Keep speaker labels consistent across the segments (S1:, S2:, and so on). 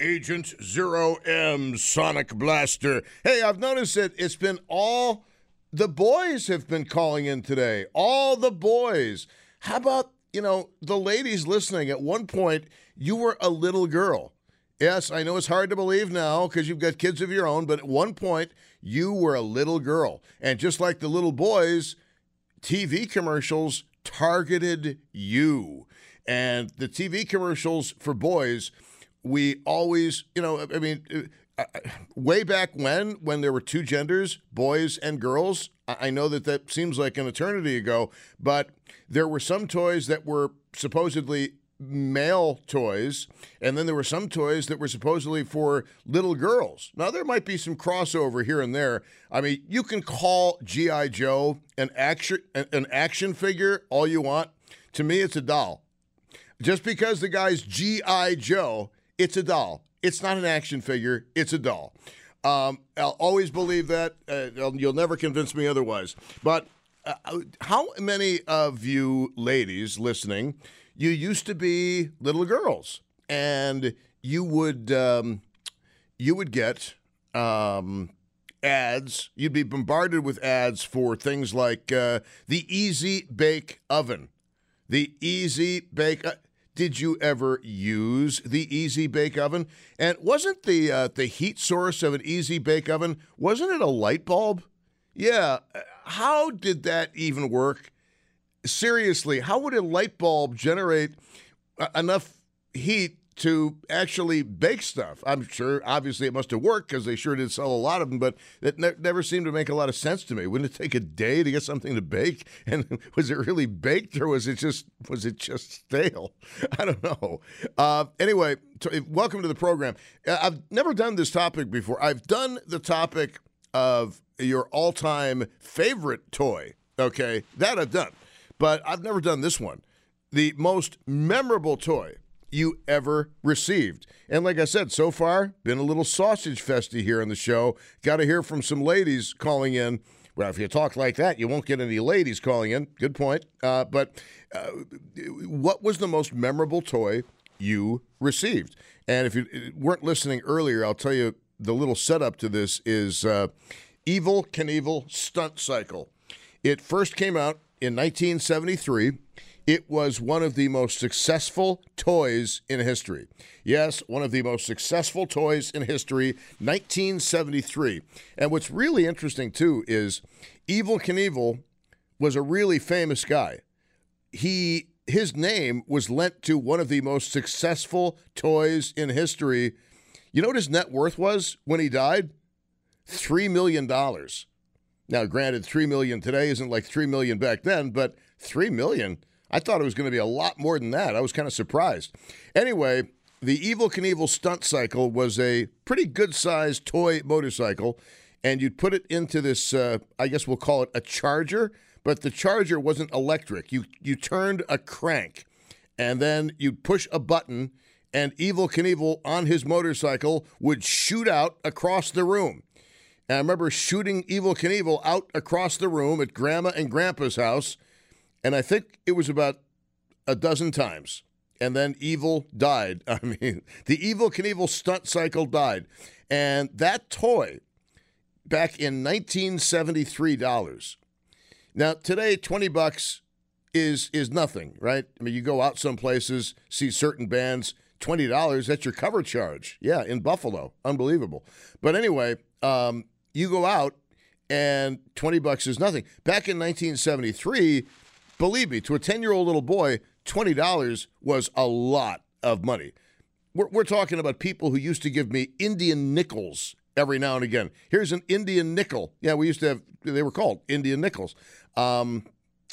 S1: Agent Zero M Sonic Blaster. Hey, I've noticed that it's been all the boys have been calling in today. All the boys. How about, you know, the ladies listening? At one point, you were a little girl. Yes, I know it's hard to believe now because you've got kids of your own, but at one point, you were a little girl. And just like the little boys, TV commercials targeted you. And the TV commercials for boys we always, you know, I mean, uh, way back when, when there were two genders, boys and girls, I know that that seems like an eternity ago, but there were some toys that were supposedly male toys, and then there were some toys that were supposedly for little girls. Now there might be some crossover here and there. I mean, you can call GI Joe an action an action figure all you want. To me, it's a doll. Just because the guy's GI Joe it's a doll. It's not an action figure. It's a doll. Um, I'll always believe that. Uh, you'll never convince me otherwise. But uh, how many of you ladies listening, you used to be little girls, and you would um, you would get um, ads. You'd be bombarded with ads for things like uh, the Easy Bake Oven. The Easy Bake. Did you ever use the Easy Bake Oven? And wasn't the uh, the heat source of an Easy Bake Oven wasn't it a light bulb? Yeah. How did that even work? Seriously, how would a light bulb generate uh, enough heat to actually bake stuff. I'm sure, obviously, it must have worked because they sure did sell a lot of them, but it ne- never seemed to make a lot of sense to me. Wouldn't it take a day to get something to bake? And was it really baked or was it just was it just stale? I don't know. Uh, anyway, t- welcome to the program. Uh, I've never done this topic before. I've done the topic of your all-time favorite toy. Okay, that I've done, but I've never done this one. The most memorable toy you ever received. And like I said, so far, been a little sausage festy here on the show. Got to hear from some ladies calling in. Well, if you talk like that, you won't get any ladies calling in. Good point. Uh, but uh, what was the most memorable toy you received? And if you weren't listening earlier, I'll tell you the little setup to this is uh, Evel Knievel Stunt Cycle. It first came out in 1973. It was one of the most successful toys in history. Yes, one of the most successful toys in history, 1973. And what's really interesting, too, is Evel Knievel was a really famous guy. He his name was lent to one of the most successful toys in history. You know what his net worth was when he died? Three million dollars. Now, granted, 3 million today isn't like 3 million back then, but three million I thought it was going to be a lot more than that. I was kind of surprised. Anyway, the Evel Knievel stunt cycle was a pretty good sized toy motorcycle, and you'd put it into this, uh, I guess we'll call it a charger, but the charger wasn't electric. You, you turned a crank, and then you'd push a button, and Evel Knievel on his motorcycle would shoot out across the room. And I remember shooting Evel Knievel out across the room at Grandma and Grandpa's house and I think it was about a dozen times. And then evil died. I mean, the Evel Knievel stunt cycle died. And that toy back in 1973 dollars. Now today 20 bucks is is nothing, right? I mean, you go out some places, see certain bands, $20, that's your cover charge. Yeah, in Buffalo. Unbelievable. But anyway, um, you go out and 20 bucks is nothing. Back in 1973, Believe me, to a 10 year old little boy, $20 was a lot of money. We're, we're talking about people who used to give me Indian nickels every now and again. Here's an Indian nickel. Yeah, we used to have, they were called Indian nickels. Um,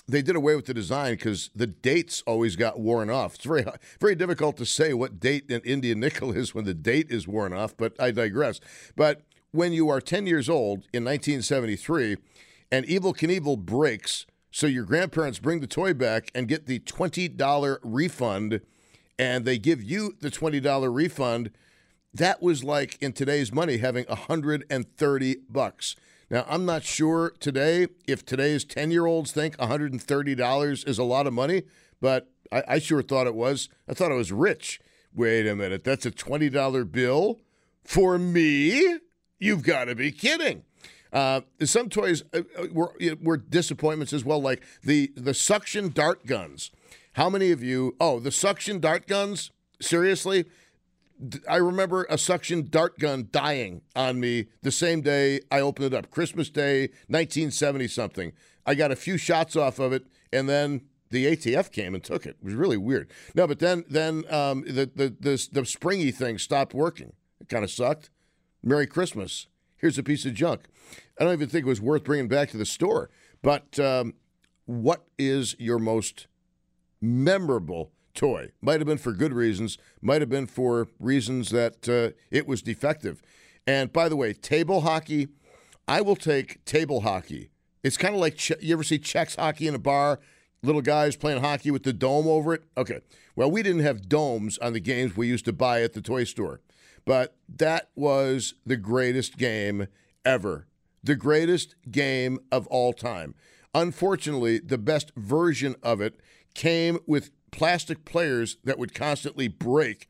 S1: they did away with the design because the dates always got worn off. It's very very difficult to say what date an Indian nickel is when the date is worn off, but I digress. But when you are 10 years old in 1973 and Evel Knievel breaks, so your grandparents bring the toy back and get the $20 refund, and they give you the $20 refund. That was like in today's money having 130 bucks. Now, I'm not sure today if today's 10 year olds think $130 is a lot of money, but I, I, sure thought it was. I thought it was rich. Wait a minute, that's a $20 bill for me? You've got to be kidding. Uh, some toys uh, uh, were, were disappointments as well, like the, the suction dart guns. How many of you, oh, the suction dart guns? Seriously? I remember a suction dart gun dying on me the same day I opened it up, Christmas Day, 1970 something. I got a few shots off of it, and then the ATF came and took it. It was really weird. No, but then then um, the, the the the springy thing stopped working. It kind of sucked. Merry Christmas. Here's a piece of junk. I don't even think it was worth bringing back to the store. But um, what is your most memorable toy. Might have been for good reasons, might have been for reasons that uh, it was defective. And by the way, table hockey, I will take table hockey. It's kind of like you ever see Chexx hockey in a bar? Little guys playing hockey with the dome over it. Okay. Well, we didn't have domes on the games we used to buy at the toy store, but that was the greatest game ever. The greatest game of all time. Unfortunately, the best version of it came with plastic players that would constantly break.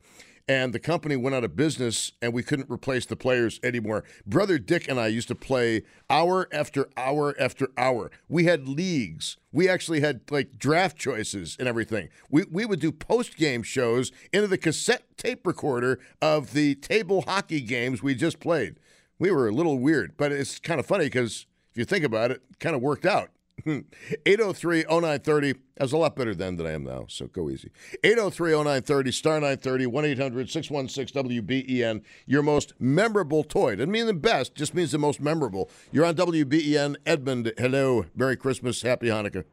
S1: And the company went out of business and we couldn't replace the players anymore. Brother Dick and I used to play hour after hour after hour. We had leagues. We actually had like draft choices and everything. We, we would do post game shows into the cassette tape recorder of the table hockey games we just played. We were a little weird, but it's kind of funny because if you think about it, it kind of worked out. 803 0930. I was a lot better then than I am now, so go easy. 803 0930, star 930, 1 800 616 WBEN. Your most memorable toy. Doesn't mean the best, just means the most memorable. You're on WBEN. Edmund, hello. Merry Christmas. Happy Hanukkah.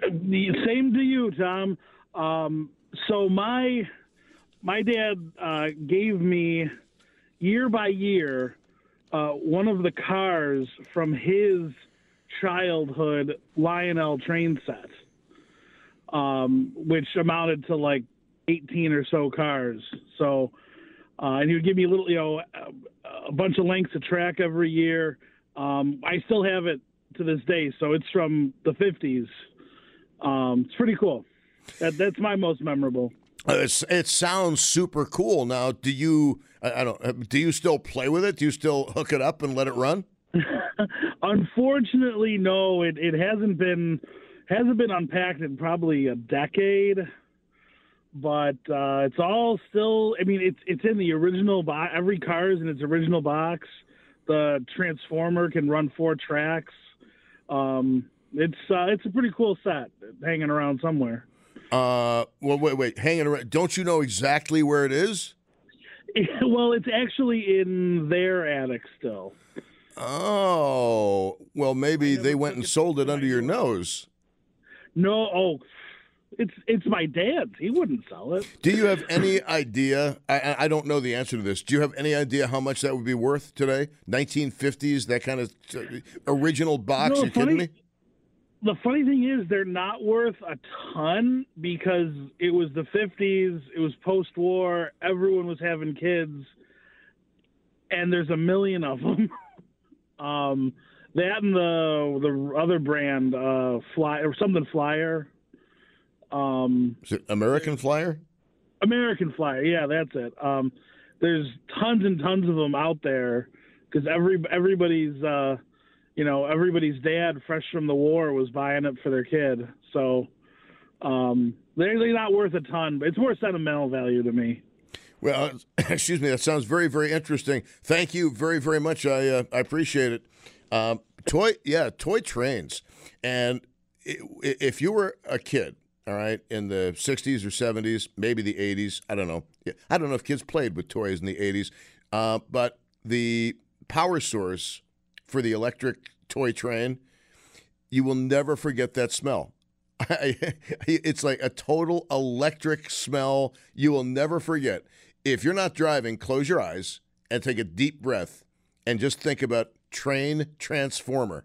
S2: Same to you, Tom. Um, so my my dad uh, gave me year by year uh, one of the cars from his childhood Lionel train set, um, which amounted to like 18 or so cars. So, uh, and he would give me a little, you know, a, a bunch of lengths of track every year. Um, I still have it to this day, so it's from the 50s. Um, it's pretty cool. That, that's my most memorable.
S1: Uh, it sounds super cool. Now, do you? I, I don't. Uh, do you still play with it? Do you still hook it up and let it run?
S2: Unfortunately, no. It it hasn't been hasn't been unpacked in probably a decade. But uh, it's all still. I mean, it's it's in the original box. Every car is in its original box. The transformer can run four tracks. Um, it's uh, it's a pretty cool set hanging around somewhere.
S1: Uh, well, wait, wait, hanging around. Don't you know exactly where it is?
S2: well, it's actually in their attic still.
S1: Oh, well, maybe they went and sold it under your nose.
S2: No, oh, it's it's my dad's. He wouldn't sell it.
S1: Do you have any idea? I, I don't know the answer to this. Do you have any idea how much that would be worth today? 1950s, that kind of uh, original box. You kidding me?
S2: The funny thing is, they're not worth a ton because it was the 50s. It was post-war. Everyone was having kids, and there's a million of them. Um, that and the the other brand, uh, Fly or something Flyer.
S1: Um, American Flyer?
S2: American Flyer, yeah, that's it. Um, there's tons and tons of them out there because every everybody's uh, you know everybody's dad fresh from the war was buying it for their kid, so um, they're, they're not worth a ton, but it's more sentimental value to me.
S1: Well, excuse me. That sounds very, very interesting. Thank you very, very much. I uh, I appreciate it. Um, toy, yeah, toy trains. And if you were a kid, all right, in the '60s or '70s, maybe the '80s, I don't know. I don't know if kids played with toys in the '80s, uh, but the power source for the electric toy train, you will never forget that smell. it's like a total electric smell you will never forget. If you're not driving, close your eyes and take a deep breath and just think about train transformer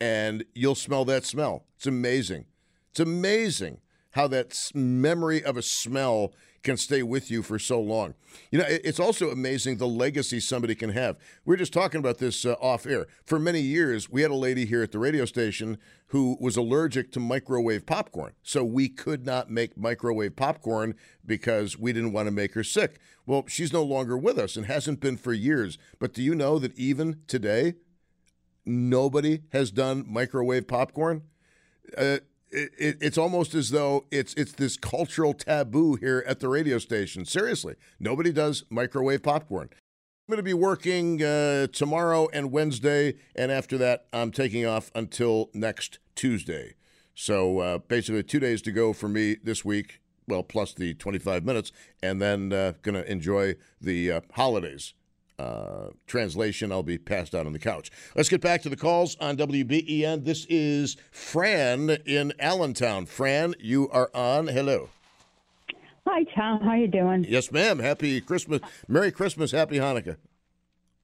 S1: and you'll smell that smell. It's amazing. It's amazing how that memory of a smell can stay with you for so long. You know, it's also amazing the legacy somebody can have. We are just talking about this uh, off air. For many years, we had a lady here at the radio station who was allergic to microwave popcorn. So we could not make microwave popcorn because we didn't want to make her sick. Well, she's no longer with us and hasn't been for years. But do you know that even today, nobody has done microwave popcorn? Uh, it, it, it's almost as though it's it's this cultural taboo here at the radio station. Seriously, nobody does microwave popcorn. I'm going to be working uh, tomorrow and Wednesday, and after that, I'm taking off until next Tuesday. So uh, basically, two days to go for me this week. Well, plus the 25 minutes, and then uh, going to enjoy the uh, holidays uh, translation. I'll be passed out on the couch. Let's get back to the calls on WBEN. This is Fran in Allentown. Fran, you are on. Hello.
S3: Hi, Tom. How you doing?
S1: Yes, ma'am. Happy Christmas. Merry Christmas. Happy Hanukkah.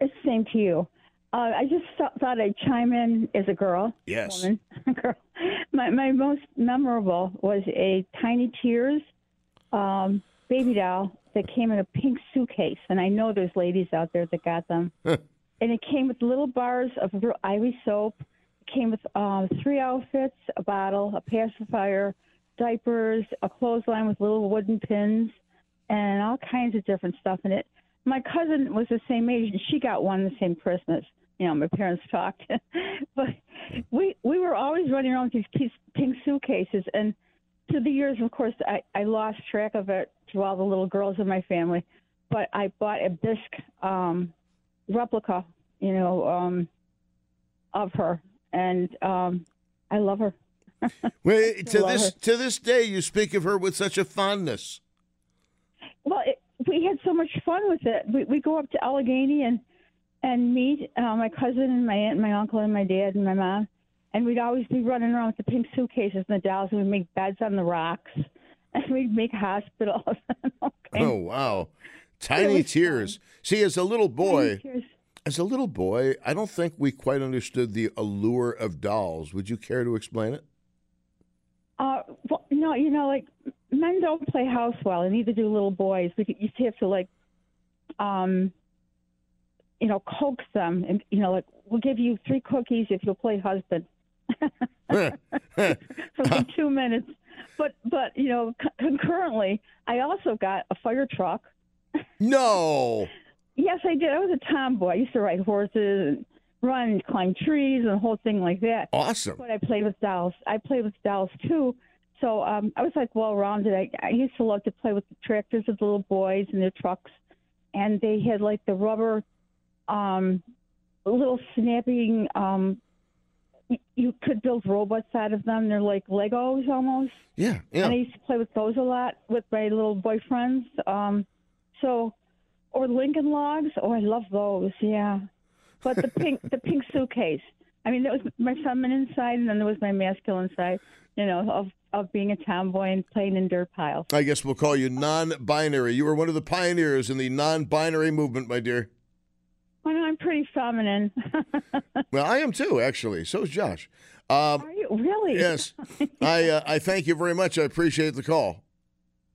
S3: It's the same to you. Uh, I just thought I'd chime in as a girl.
S1: Yes.
S3: Woman, girl. My, my most memorable was a Tiny Tears um, baby doll that came in a pink suitcase, and I know there's ladies out there that got them. and it came with little bars of real Ivory soap. It came with um, three outfits, a bottle, a pacifier, diapers, a clothesline with little wooden pins, and all kinds of different stuff in it. My cousin was the same age, and she got one the same Christmas. You know, my parents talked, but we we were always running around with these pink suitcases, and through the years, of course, I, I lost track of it to all the little girls in my family. But I bought a bisque um, replica, you know, um, of her, and um, I love her.
S1: Wait, to this her. to this day, you speak of her with such a fondness.
S3: Well, it, we had so much fun with it. We we go up to Allegheny and and meet uh, my cousin and my aunt, and my uncle, and my dad and my mom, and we'd always be running around with the pink suitcases and the dolls, and we'd make beds on the rocks, and we'd make hospitals.
S1: okay. Oh wow, tiny tears. Fun. See, as a little boy, as a little boy, I don't think we quite understood the allure of dolls. Would you care to explain it?
S3: Uh, well, no, you know, like men don't play house well, and neither do little boys. We used to have to like, um, you know, coax them, and you know, like we'll give you three cookies if you'll play husband. for two minutes. But but you know, concurrently, I also got a fire truck.
S1: No.
S3: yes, I did. I was a tomboy. I used to ride horses and run and climb trees and the whole thing like that.
S1: Awesome.
S3: But I played with dolls. I played with dolls too. So um, I was like well rounded. I, I used to love to play with the tractors of the little boys and their trucks, and they had like the rubber, um, little snapping um, you could build robots out of them. They're like Legos almost.
S1: Yeah, yeah.
S3: And I used to play with those a lot with my little boyfriends. Um, so, or Lincoln Logs. Oh, I love those. Yeah, but the pink, the pink suitcase. I mean, that was my feminine side, and then there was my masculine side. You know, of of being a tomboy and playing in dirt piles.
S1: I guess we'll call you non-binary. You were one of the pioneers in the non-binary movement, my dear.
S3: Well, I'm pretty feminine.
S1: well, I am too, actually. So is Josh.
S3: Um, Are you really?
S1: Yes. I uh, I thank you very much. I appreciate the call.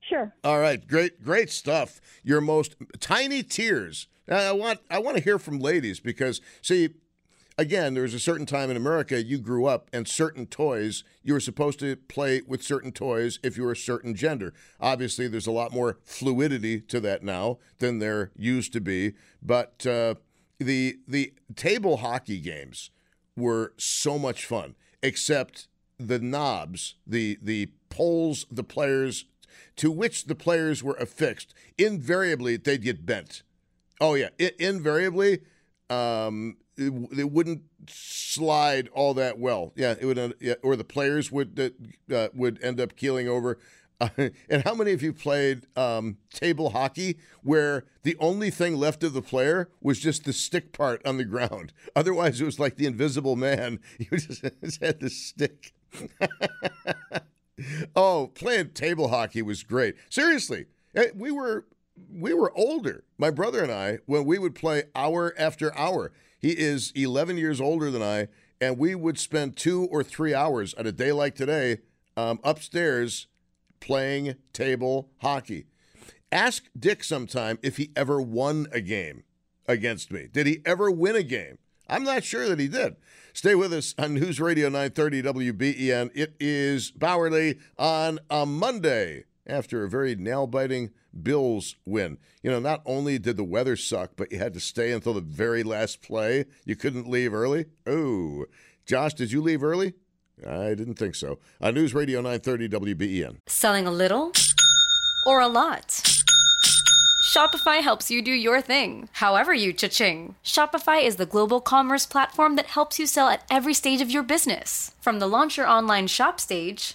S3: Sure.
S1: All right. Great great stuff. Your most tiny tears. I want I want to hear from ladies because see again, there was a certain time in America you grew up and certain toys, you were supposed to play with certain toys if you were a certain gender. Obviously, there's a lot more fluidity to that now than there used to be. But uh, the the table hockey games were so much fun, except the knobs, the the poles, the players to which the players were affixed, invariably they'd get bent. Oh yeah, invariably, um, it, it, wouldn't slide all that well. Yeah, it would, uh, yeah, or the players would uh, uh would end up keeling over. and how many of you played um, table hockey where the only thing left of the player was just the stick part on the ground? Otherwise, it was like the invisible man. You just, just had the stick. oh, playing table hockey was great. Seriously, eh, we were we were older. My brother and I when we would play hour after hour. He is 11 years older than I, and we would spend two or three hours on a day like today um, upstairs playing table hockey. Ask Dick sometime if he ever won a game against me. Did he ever win a game? I'm not sure that he did. Stay with us on News Radio 930 WBEN. It is Bauerle on a Monday after a very nail biting Bills win. You know, not only did the weather suck, but you had to stay until the very last play. You couldn't leave early. Oh, Josh, did you leave early? I didn't think so. On News Radio 930 WBEN.
S4: Selling a little or a lot? Shopify helps you do your thing, however you cha-ching. Shopify is the global commerce platform that helps you sell at every stage of your business. From the launch your online shop stage,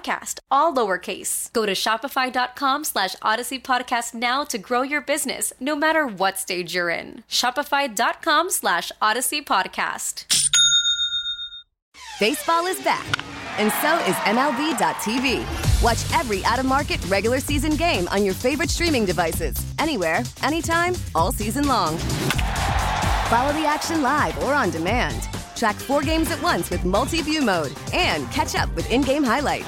S4: all lowercase. Go to shopify.com slash odyssey podcast now to grow your business, no matter what stage you're in. Shopify.com slash odyssey podcast.
S5: Baseball is back, and so is MLB.tv. Watch every out of market regular season game on your favorite streaming devices, anywhere, anytime, all season long. Follow the action live or on demand. Track four games at once with multi view mode and catch up with in game highlights.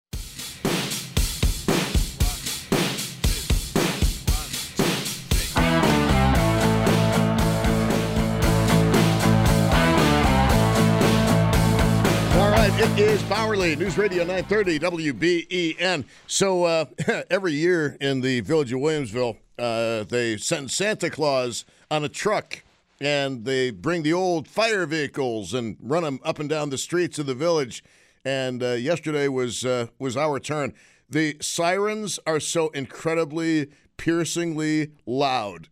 S1: News Radio 930 WBEN. So uh, every year in the village of Williamsville, uh, they send Santa Claus on a truck and they bring the old fire vehicles and run them up and down the streets of the village. And uh, yesterday was uh, was our turn. The sirens are so incredibly, piercingly loud.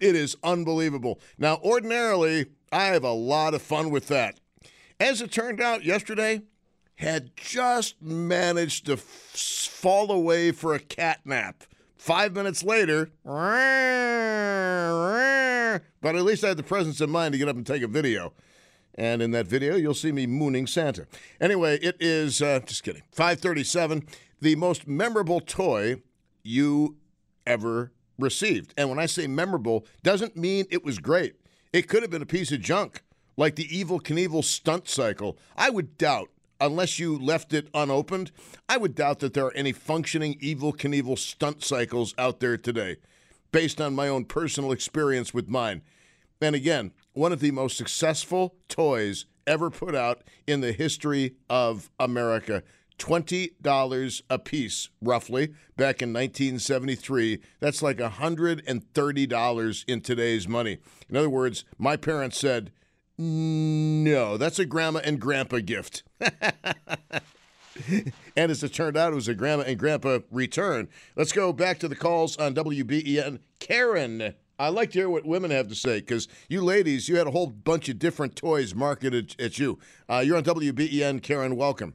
S1: It is unbelievable. Now, ordinarily, I have a lot of fun with that. As it turned out, yesterday had just managed to f- fall away for a cat nap. Five minutes later, but at least I had the presence of mind to get up and take a video. And in that video, you'll see me mooning Santa. Anyway, it is uh, just kidding. 537, the most memorable toy you ever received. And when I say memorable, doesn't mean it was great. It could have been a piece of junk, like the Evel Knievel stunt cycle. I would doubt, unless you left it unopened, I would doubt that there are any functioning Evel Knievel stunt cycles out there today, based on my own personal experience with mine. And again, one of the most successful toys ever put out in the history of America. $20 a piece, roughly, back in 1973. That's like $130 in today's money. In other words, my parents said, no, that's a grandma and grandpa gift. and as it turned out, it was a grandma and grandpa return. Let's go back to the calls on WBEN. Karen, I like to hear what women have to say because you ladies, you had a whole bunch of different toys marketed at you. Uh, you're on WBEN. Karen, welcome.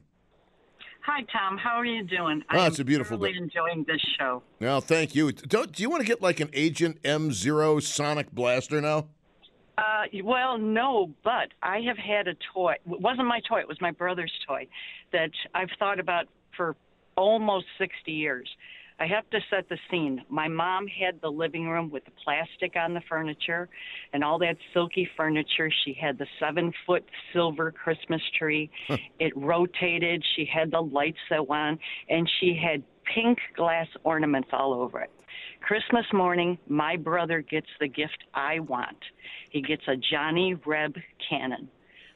S6: Hi, Tom. How are you doing?
S1: Oh, it's a beautiful day.
S6: enjoying this show.
S1: Well, thank you. Don't, do you want to get like an Agent M0 Sonic Blaster now?
S6: Uh, well, no, but I have had a toy. It wasn't my toy. It was my brother's toy that I've thought about for almost 60 years. I have to set the scene. My mom had the living room with the plastic on the furniture and all that silky furniture. She had the seven foot silver Christmas tree. it rotated. She had the lights that went on, and she had pink glass ornaments all over it. Christmas morning, my brother gets the gift I want. He gets a Johnny Reb cannon.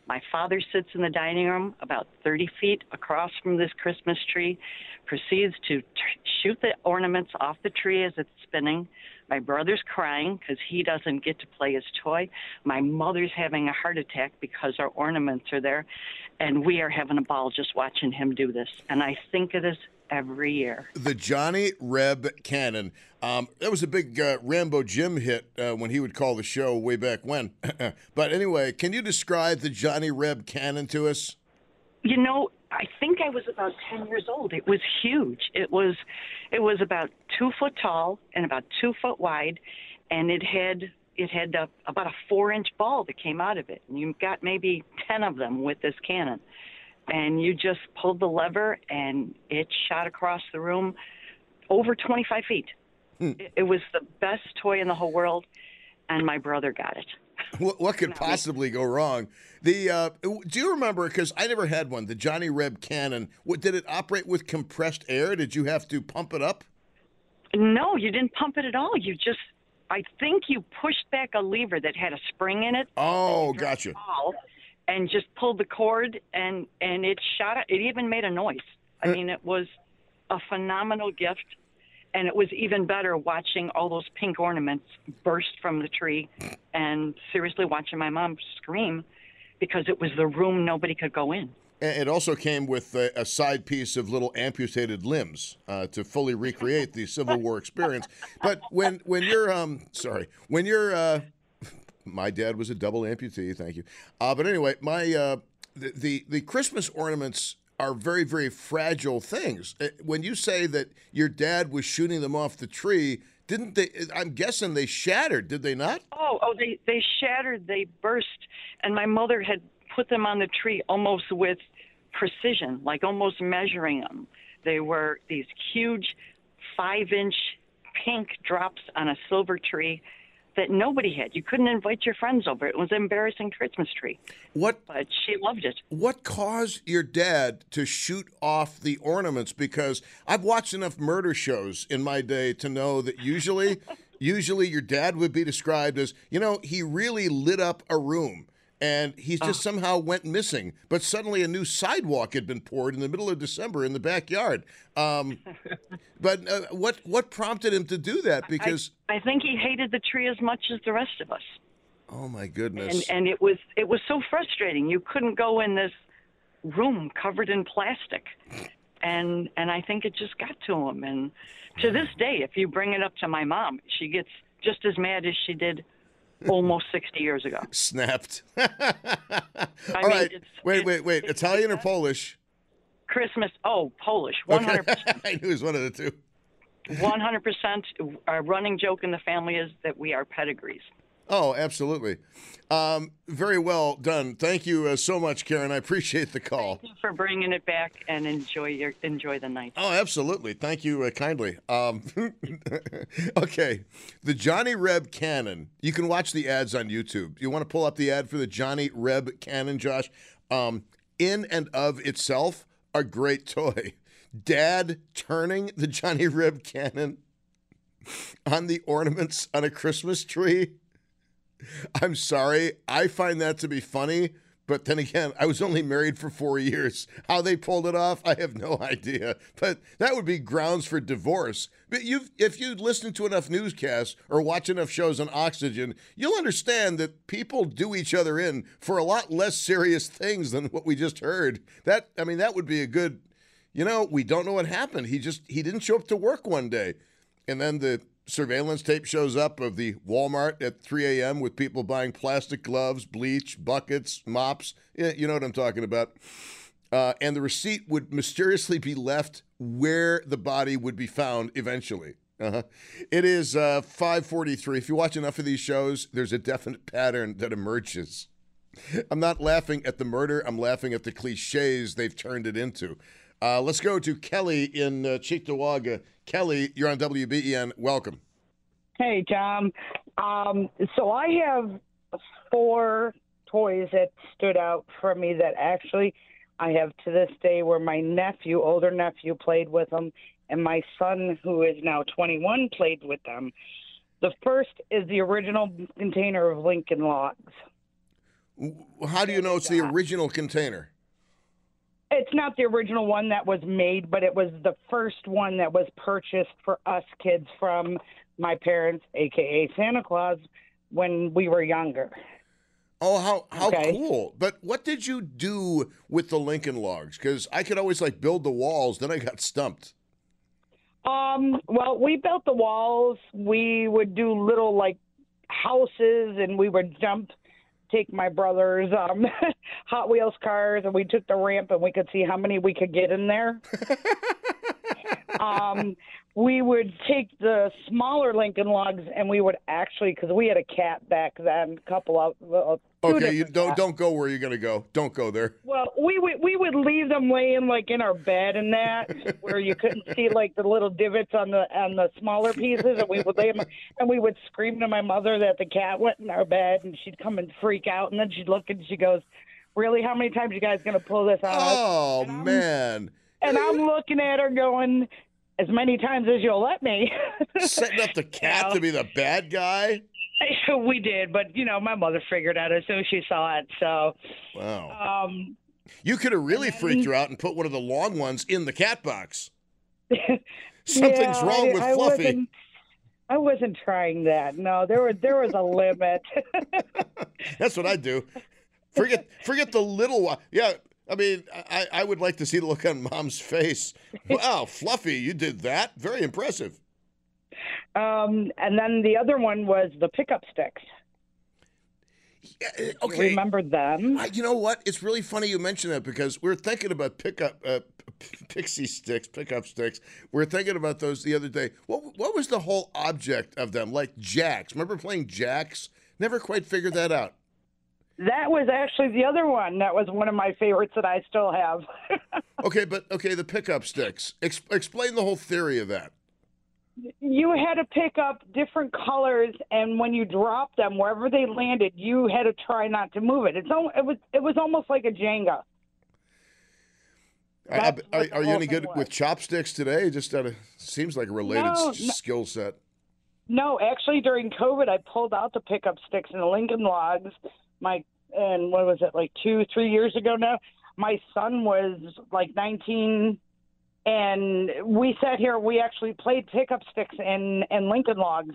S6: My father sits in the dining room about 30 feet across from this Christmas tree, proceeds to t- shoot the ornaments off the tree as it's spinning. My brother's crying because he doesn't get to play his toy. My mother's having a heart attack because our ornaments are there. And we are having a ball just watching him do this. And I think of this every year.
S1: The Johnny Reb Cannon. Um, that was a big uh, Rambo Jim hit uh, when he would call the show way back when. but anyway, can you describe the Johnny Reb Cannon to us?
S6: You know, I think I was about 10 years old. It was huge. It was, it was about two foot tall and about two foot wide, and it had it had a, about a four inch ball that came out of it. And you got maybe 10 of them with this cannon. And you just pulled the lever and it shot across the room over 25 feet. Hmm. It, it was the best toy in the whole world, and my brother got it.
S1: What, what could possibly go wrong? The uh, do you remember? Because I never had one. The Johnny Reb cannon. What did it operate with compressed air? Did you have to pump it up?
S6: No, you didn't pump it at all. You just, I think you pushed back a lever that had a spring in it.
S1: Oh, gotcha.
S6: ball and just pulled the cord and and it shot it even made a noise i mean it was a phenomenal gift and it was even better watching all those pink ornaments burst from the tree and seriously watching my mom scream because it was the room nobody could go in
S1: And It also came with a, a side piece of little amputated limbs uh, to fully recreate the Civil War experience. But when when you're um sorry when you're uh, my dad was a double amputee. Thank you. Uh, but anyway, my uh, the, the the Christmas ornaments are very very fragile things. Uh, When you say that your dad was shooting them off the tree, didn't they? I'm guessing they shattered. Did they not?
S6: oh oh they they shattered they burst and my mother had put them on the tree almost with precision like almost measuring them they were these huge five inch pink drops on a silver tree that nobody had. You couldn't invite your friends over. It was an embarrassing christmas tree.
S1: What
S6: but she loved it.
S1: What caused your dad to shoot off the ornaments? Because i've watched enough murder shows in my day to know that usually usually your dad would be described as you know he really lit up a room and he just somehow went missing but suddenly a new sidewalk had been poured in the middle of december in the backyard. Um, but uh, what what prompted him to do that? Because
S6: I, I think he hated the tree as much as the rest of us.
S1: Oh my
S6: and
S1: goodness.
S6: And it was it was so frustrating. You couldn't go in this room covered in plastic, and and I think it just got to him. And to this day, if you bring it up to my mom, she gets just as mad as she did almost sixty years ago.
S1: snapped. All
S6: mean,
S1: right.
S6: it's-
S1: wait
S6: it's-
S1: wait wait. italian or polish?
S6: Christmas, oh Polish, one hundred percent.
S1: i knew it was one of the two.
S6: One hundred percent. Our running joke in the family is that we are pedigrees.
S1: Oh, absolutely. Um, very well done. Thank you uh, so much, Karen. I appreciate the call.
S6: Thank you for bringing it back and enjoy your enjoy the night.
S1: Oh, absolutely. Thank you uh, kindly. Um, okay, the Johnny Reb Cannon. You can watch the ads on YouTube. You want to pull up the ad for the Johnny Reb Cannon, Josh? Um, in and of itself, a great toy. Dad turning the Johnny Reb Cannon on the ornaments on a Christmas tree. I'm sorry. I find that to be funny. But then again, I was only married for four years. How they pulled it off, I have no idea. But that would be grounds for divorce. But you, if you listen to enough newscasts or watch enough shows on Oxygen, you'll understand that people do each other in for a lot less serious things than what we just heard. That, I mean, that would be a good. You know, we don't know what happened. He just he didn't show up to work one day, and then the surveillance tape shows up of the Walmart at 3 a.m. with people buying plastic gloves, bleach, buckets, mops. You know what I'm talking about. Uh, and the receipt would mysteriously be left where the body would be found eventually. Uh-huh. It is uh, 5:43. If you watch enough of these shows, there's a definite pattern that emerges. I'm not laughing at the murder. I'm laughing at the cliches they've turned it into. Uh, let's go to Kelly in uh, Cheektowaga. Kelly, you're on WBEN. Welcome.
S7: Hey, Tom. Um, so I have four toys that stood out for me that actually I have to this day where my nephew, older nephew, played with them, and my son, who is now 21, played with them. The first is the original container of Lincoln Logs.
S1: How do you know it's the original container?
S7: It's not the original one that was made, but it was the first one that was purchased for us kids from my parents, aka Santa Claus, when we were younger.
S1: Oh, how how
S7: Okay.
S1: cool! But what did you do with the Lincoln Logs? Because I could always like build the walls, then I got stumped.
S7: Um, well, we built the walls. We would do little like houses, and we would jump. Take my brother's um, Hot Wheels cars, and we took the ramp, and we could see how many we could get in there. um, we would take the smaller Lincoln logs, and we would actually, because we had a cat back then, a couple of. Uh,
S1: Okay, you don't don't go where you're gonna go. Don't go there.
S7: Well, we would we would leave them laying like in our bed and that, where you couldn't see like the little divots on the on the smaller pieces, and we would lay them, and we would scream to my mother that the cat went in our bed, and she'd come and freak out, and then she'd look and she goes, "Really? How many times you guys gonna pull this on us?"
S1: Oh man,
S7: And I'm looking at her going, "As many times as you'll let me."
S1: setting up the cat to be the bad guy.
S7: we did, but you know, my mother figured out as soon as she saw it. So,
S1: Wow,
S7: um,
S1: you could have really
S7: then-
S1: freaked her out and put one of the long ones in the cat box. Something's
S7: Yeah,
S1: wrong
S7: I-
S1: with
S7: I
S1: Fluffy.
S7: Wasn't, I wasn't trying that. No, there was there was a limit.
S1: That's what I do. Forget forget the little one. Yeah, I mean, I, I would like to see the look on mom's face. Wow, Fluffy, you did that. Very impressive.
S7: Um, and then the other one was the pickup sticks.
S1: Yeah, okay.
S7: Remember them?
S1: I- you know what? It's really funny you mention that because we're thinking about pickup uh, pixie sticks, pickup sticks. We're thinking about those the other day. What what was the whole object of them? Like jacks. Remember playing jacks? Never quite figured that out.
S7: That was actually the other one. That was one of my favorites that I still have.
S1: Okay, but okay, the pickup sticks. Ex- explain the whole theory of that.
S7: You had to pick up different colors, and when you dropped them, wherever they landed, you had to try not to move it. It's al- it was it was almost like a Jenga.
S1: I- I- are, are you any good
S7: was.
S1: with chopsticks today? Just out of seems like a related
S7: No,
S1: s-
S7: no.
S1: skill set.
S7: No, actually, during COVID, I pulled out the pickup sticks and the Lincoln Logs. My and what was it like two, three years ago now? My son was like 19, and we sat here. We actually played pickup sticks and and Lincoln Logs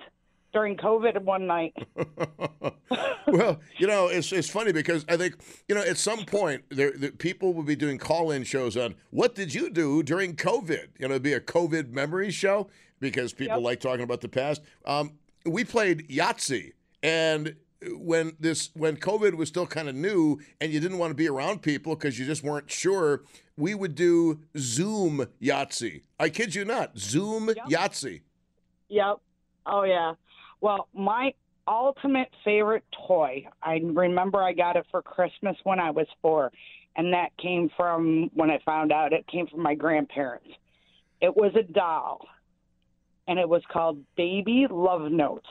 S7: during COVID one night.
S1: well, you know, it's it's funny because I think you know at some point there, the people will be doing call-in shows on what did you do during COVID. You know, it'd be a COVID memory show because people
S7: Yep.
S1: like talking about the past. Um, we played Yahtzee, and when this when COVID was still kind of new and you didn't want to be around people because you just weren't sure, we would do Zoom Yahtzee. I kid you not, Zoom Yahtzee.
S7: Yep. Oh yeah. Well, my ultimate favorite toy. I remember I got it for Christmas when I was 4, and that came from when I found out it came from my grandparents. It was a doll, and it was called Baby Love Notes.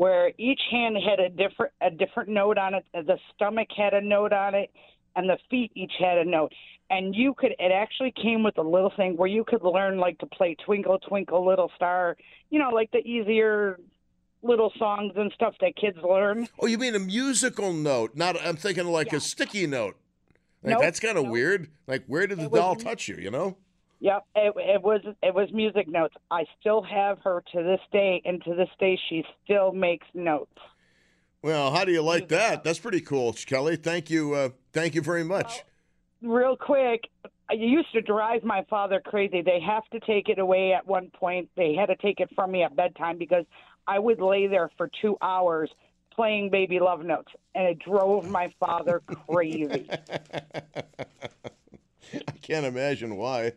S7: Where each hand had a different a different note on it. The stomach had a note on it, and the feet each had a note and you could it actually came with a little thing where you could learn like to play twinkle twinkle little star you know like the easier little songs and stuff that kids learn
S1: Oh, you mean a musical note? Not I'm thinking like
S7: Yeah.
S1: a sticky note. Like
S7: Nope,
S1: that's kind of
S7: nope.
S1: weird. Like where did the
S7: It was-
S1: doll touch you? You know?
S7: Yep it, it was it was music notes i still have her to this day and to this day she still makes notes
S1: Well, how do you like that? That's pretty cool, Kelly. Thank you. Uh, thank you very much.
S7: real quick it used to drive my father crazy they have to take it away at one point they had to take it from me at bedtime because i would lay there for two hours playing baby love notes and it drove my father crazy
S1: I can't imagine why.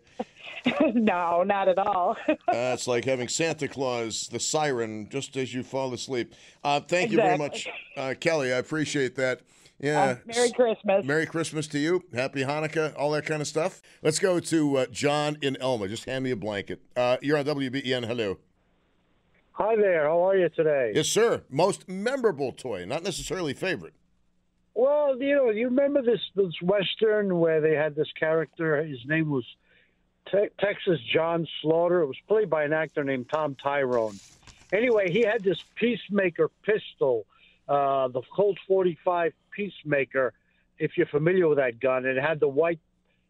S7: no not at all
S1: Uh, it's like having Santa Claus, the siren, just as you fall asleep. Uh, thank you very much, uh, Kelly. I appreciate that. Yeah.
S7: Uh, Merry Christmas.
S1: Merry Christmas to you. Happy Hanukkah, all that kind of stuff. Let's go to uh, John in Elma. Just hand me a blanket. Uh, you're on WBEN. Hello.
S8: Hi there. How are you today?
S1: Yes, sir. Most memorable toy, not necessarily favorite.
S8: Well, you know, you remember this this western where they had this character. His name was Te- Texas John Slaughter. It was played by an actor named Tom Tryon. Anyway, he had this Peacemaker pistol, uh, the Colt 45 Peacemaker. If you're familiar with that gun, it had the white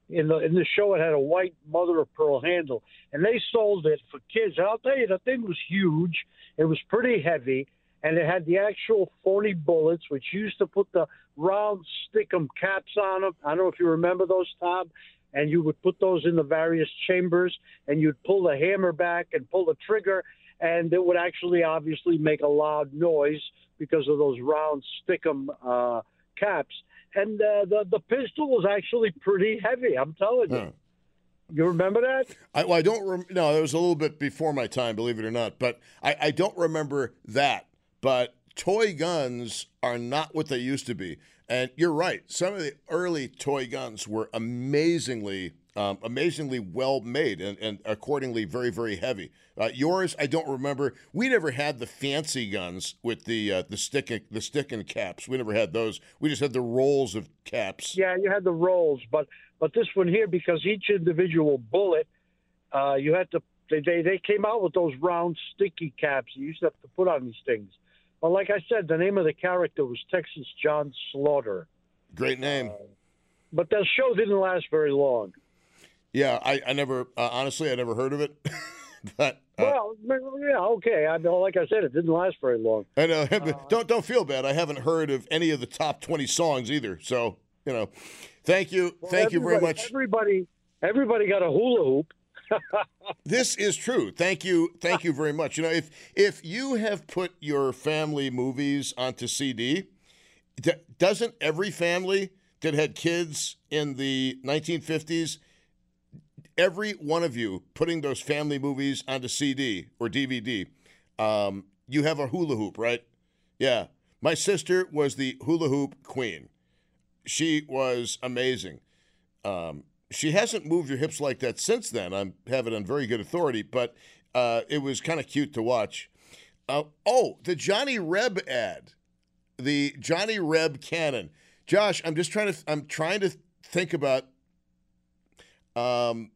S8: in the in the show. It had a white mother of pearl handle, and they sold it for kids. And I'll tell you, the thing was huge. It was pretty heavy, and it had the actual phony bullets, which used to put the round stickum caps on them. I don't know if you remember those, Tom. And you would put those in the various chambers, and you'd pull the hammer back and pull the trigger, and it would actually obviously make a loud noise because of those round stickum uh, caps. And uh, the the pistol was actually pretty heavy. I'm telling you.
S1: Huh.
S8: You remember that?
S1: I, well, I don't. Rem- no, it was a little bit before my time, believe it or not. But I, I don't remember that. But toy guns are not what they used to be. And you're right. Some of the early toy guns were amazingly, um, amazingly well made and, and accordingly very, very heavy. Uh, yours, I don't remember. We never had the fancy guns with the uh, the stick the stick and caps. We never had those. We just had the rolls of caps.
S8: Yeah, you had the rolls, but but this one here because each individual bullet, uh, you had to. They, they they came out with those round sticky caps you used to have to put on these things. Well, like I said, the name of the character was Texas John Slaughter,
S1: Great name.
S8: but the show didn't last very long.
S1: Yeah, I, I never uh, honestly I never heard of it. but uh,
S8: Well, yeah, okay. I know, like I said, it didn't last very long.
S1: I know. don't don't feel bad. I haven't heard of any of the top twenty songs either. So you know, thank you,
S8: Well,
S1: thank you very much.
S8: Everybody, everybody got a hula hoop.
S1: This is true. Thank you, thank you very much. You know, if if you have put your family movies onto CD, d- doesn't every family that had kids in the 1950s, every one of you putting those family movies onto CD or DVD, um, you have a hula hoop, right? Yeah. My sister was the hula hoop queen. She was amazing. Um, she hasn't moved her hips like that since then. I have it on very good authority, but uh, it was kind of cute to watch. Uh, oh, the Johnny Reb ad, the Johnny Reb cannon. Josh, I'm just trying to. I'm trying to think about. Um,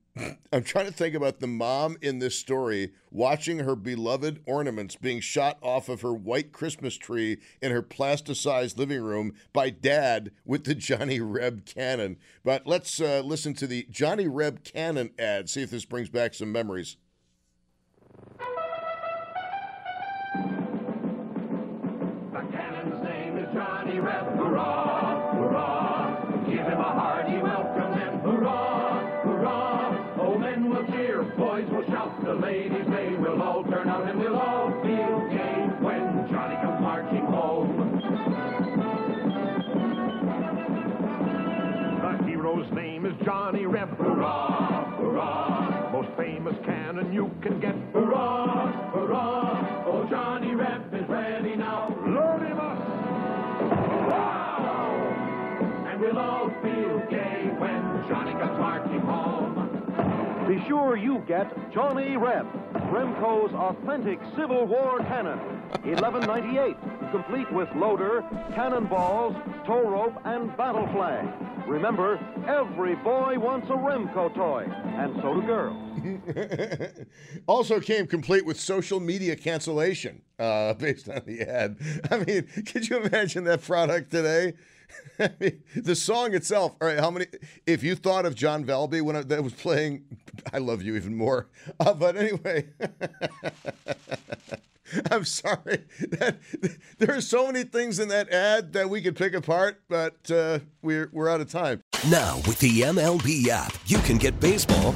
S1: I'm trying to think about the mom in this story watching her beloved ornaments being shot off of her white Christmas tree in her plasticized living room by dad with the Johnny Reb cannon. But let's uh, listen to the Johnny Reb cannon ad, see if this brings back some memories.
S9: Can get. Hurrah, hurrah. Oh, Johnny Reb is ready now. Load him up. Wow! And we'll all feel gay when Johnny comes marching home.
S10: Be sure you get Johnny Reb, Remco's authentic Civil War cannon. 1198, complete with loader, cannonballs, tow rope, and battle flag. Remember, every boy wants a Remco toy, and so do girls.
S1: also came complete with social media cancellation uh, based on the ad. I mean, could you imagine that product today? The song itself. All right, how many? If you thought of John Valby when I, that was playing, I love you even more. Uh, but anyway. I'm sorry. That, there are so many things in that ad that we could pick apart, but uh, we're we're out of time.
S11: Now, with the MLB app, you can get baseball